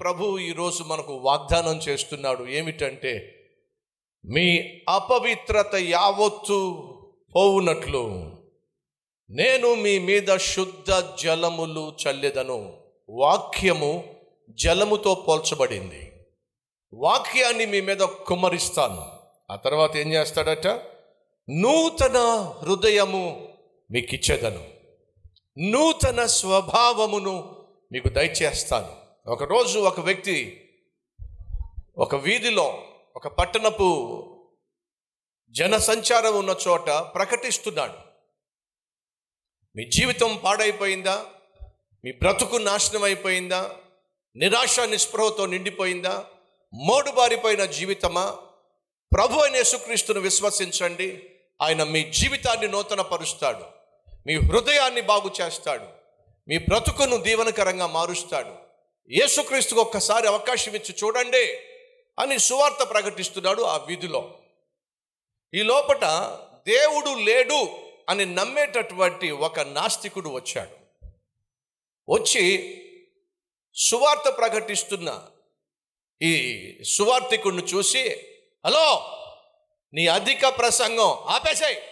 ప్రభు ఈరోజు మనకు వాగ్దానం చేస్తున్నాడు ఏమిటంటే మీ అపవిత్రత యావత్తు పోవునట్లు నేను మీ మీద శుద్ధ జలములు చల్లెదను. వాక్యము జలముతో పోల్చబడింది. వాక్యాన్ని మీ మీద కుమ్మరిస్తాను. ఆ తర్వాత ఏం చేస్తాడట? నూతన హృదయము మీకు ఇచ్చేదను నూతన స్వభావమును మీకు దయచేస్తాను. ఒకరోజు ఒక వ్యక్తి ఒక వీధిలో ఒక పట్టణపు జనసంచారం ఉన్న చోట ప్రకటిస్తున్నాడు. మీ జీవితం పాడైపోయిందా? మీ బ్రతుకు నాశనం అయిపోయిందా? నిరాశ నిస్పృహతో నిండిపోయిందా? మోడుబారిపోయిన జీవితమా? ప్రభు అయిన యేసుక్రీస్తును విశ్వసించండి. ఆయన మీ జీవితాన్ని నూతన పరుస్తాడు మీ హృదయాన్ని బాగు చేస్తాడు మీ బ్రతుకును దీవనకరంగా మారుస్తాడు. యేసుక్రీస్తుకు ఒక్కసారి అవకాశం ఇచ్చి చూడండి అని సువార్త ప్రకటిస్తున్నాడు ఆ వీధిలో. ఈ లోపట దేవుడు లేడు అని నమ్మేటటువంటి ఒక నాస్తికుడు వచ్చాడు. వచ్చి సువార్త ప్రకటిస్తున్న ఈ సువార్థికుడిని చూసి హలో నీ అధిక ప్రసంగం ఆపేసాయి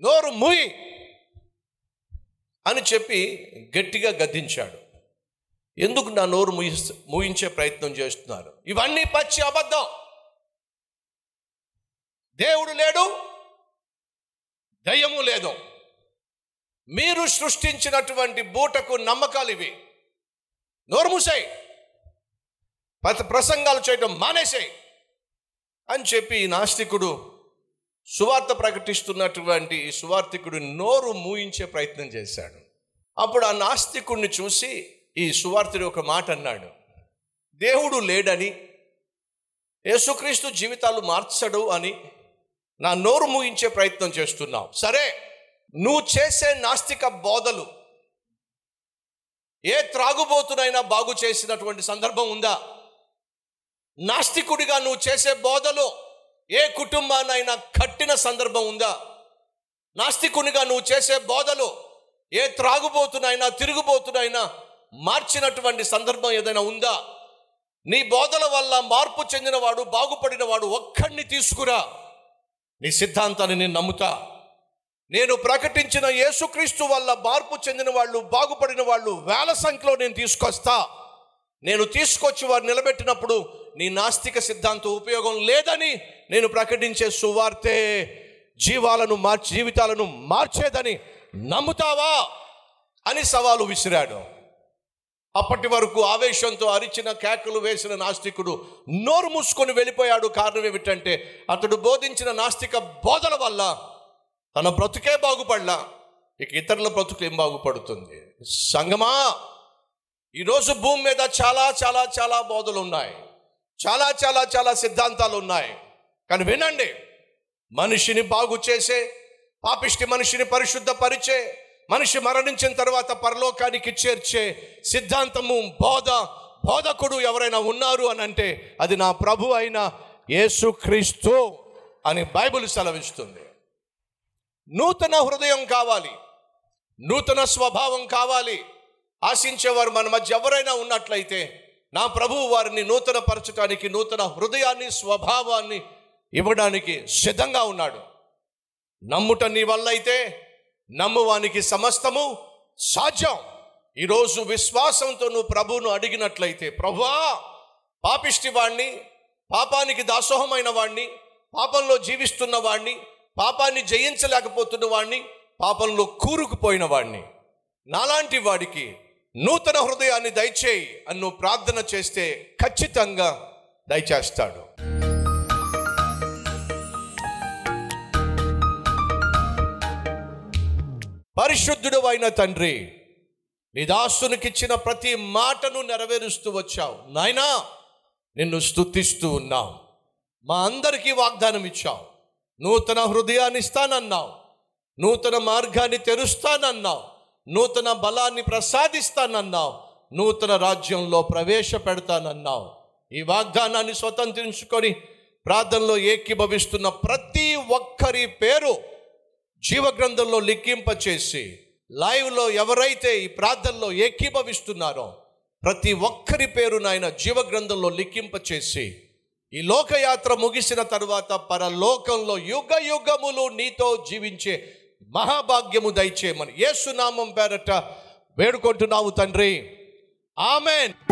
నోరు మూయి అని చెప్పి గట్టిగా గద్దించాడు. ఎందుకు నా నోరు మూయి మూయించే ప్రయత్నం చేస్తున్నారు? ఇవన్నీ పచ్చి అబద్ధం. దేవుడు లేడు దయ్యము లేదు. మీరు సృష్టించినటువంటి బూటకు నమ్మకాలు ఇవి. నోరు మూసాయి. ప్రసంగాలు చేయడం మానేసాయి అని చెప్పి ఈ నాస్తికుడు సువార్త ప్రకటిస్తున్నటువంటి ఈ సువార్థికుడు నోరు మూయించే ప్రయత్నం చేశాడు. అప్పుడు ఆ నాస్తికుడిని చూసి ఈ సువార్తుడు ఒక మాట అన్నాడు. దేవుడు లేడని యేసుక్రీస్తు జీవితాలు మార్చడు అని నా నోరు ముగించే ప్రయత్నం చేస్తున్నావు. సరే నువ్వు చేసే నాస్తిక బోధలు ఏ త్రాగుబోతునైనా బాగు చేసినటువంటి సందర్భం ఉందా? నాస్తికుడిగా నువ్వు చేసే బోధలు ఏ కుటుంబాన్నైనా కట్టిన సందర్భం ఉందా? నాస్తికునిగా నువ్వు చేసే బోధలు ఏ త్రాగుబోతునైనా తిరుగుబోతునైనా మార్చినటువంటి సందర్భం ఏదైనా ఉందా? నీ బోధల వల్ల మార్పు చెందినవాడు బాగుపడినవాడు ఒక్కడిని తీసుకురా. నీ సిద్ధాంతాన్ని నేను నమ్ముతా. నేను ప్రకటించిన యేసుక్రీస్తు వల్ల మార్పు చెందిన వాళ్ళు బాగుపడిన వాళ్ళు వేల సంఖ్యలో నేను తీసుకొస్తా. నేను తీసుకొచ్చి వారు నిలబెట్టినప్పుడు నీ నాస్తిక సిద్ధాంతం ఉపయోగం లేదని నేను ప్రకటించే సువార్తే జీవాలను మార్చి జీవితాలను మార్చేదని నమ్ముతావా? అని సవాలు విసిరాడు. అప్పటి వరకు ఆవేశంతో అరిచిన కేకలు వేసిన నాస్తికుడు నోరు మూసుకొని వెళ్ళిపోయాడు. కారణం ఏమిటంటే అతడు బోధించిన నాస్తిక బోధల వల్ల తన బ్రతుకే బాగుపడలా. ఇక ఇతరుల బ్రతుకు ఏం బాగుపడుతుంది? సంగమా? ఈరోజు భూమి మీద చాలా చాలా చాలా బోధలు ఉన్నాయి చాలా చాలా చాలా సిద్ధాంతాలు ఉన్నాయి కానీ వినండి. మనిషిని బాగు చేసే పాపిష్టి మనిషిని పరిశుద్ధపరిచే మనిషి మరణించిన తర్వాత పరలోకానికి చేర్చే సిద్ధాంతము బోధ బోధకుడు ఎవరైనా ఉన్నారు అని అంటే అది నా ప్రభు అయిన యేసుక్రీస్తు అని బైబిల్ సెలవిస్తుంది. నూతన హృదయం కావాలి. నూతన స్వభావం కావాలి. ఆశించేవారు మన మధ్య ఎవరైనా ఉన్నట్లయితే నా ప్రభువు వారిని నూతన పరచడానికి నూతన హృదయాన్ని స్వభావాన్ని ఇవ్వడానికి సిద్ధంగా ఉన్నాడు. నమ్ముట నీ వల్ల అయితే నమ్మువానికి సమస్తము సాధ్యం. ఈరోజు విశ్వాసంతో నువ్వు ప్రభువును అడిగినట్లయితే ప్రభువా పాపిష్టి వాణ్ణి పాపానికి దాసోహమైన వాణ్ణి పాపంలో జీవిస్తున్న వాణ్ణి పాపాన్ని జయించలేకపోతున్న వాణ్ణి పాపంలో కూరుకుపోయిన వాణ్ణి. నాలాంటి వాడికి నూతన హృదయాన్ని దయచేయి అని నువ్వు ప్రార్థన చేస్తే ఖచ్చితంగా దయచేస్తాడు. పరిశుద్ధుడు అయిన తండ్రి నీ దాసునికిచ్చిన ప్రతి మాటను నెరవేరుస్తూ వచ్చావు. నాయనా నిన్ను స్తుతిస్తూ ఉన్నావు మా అందరికీ వాగ్దానం ఇచ్చావు నూతన హృదయాన్ని ఇస్తానన్నావు. నూతన మార్గాన్ని తెరుస్తానన్నావు. నూతన బలాన్ని ప్రసాదిస్తానన్నావు. నూతన రాజ్యంలో ప్రవేశపెడతానన్నావు. ఈ వాగ్దానాన్ని స్వతంత్రించుకొని ప్రార్థనలో ఏకీభవిస్తున్న ప్రతి ఒక్కరి పేరు జీవగ్రంథంలో లిఖింప చేసి లైవ్లో ఎవరైతే ఈ ప్రార్థనలో ఏకీభవిస్తున్నారో ప్రతి ఒక్కరి పేరు నాయన జీవగ్రంథంలో లిఖింప చేసి ఈ లోకయాత్ర ముగిసిన తరువాత పరలోకంలో యుగ యుగములు నీతో జీవించే మహాభాగ్యము దయచేయమని యేసునామం పేరట వేడుకుంటున్నావు తండ్రి. ఆమెన్.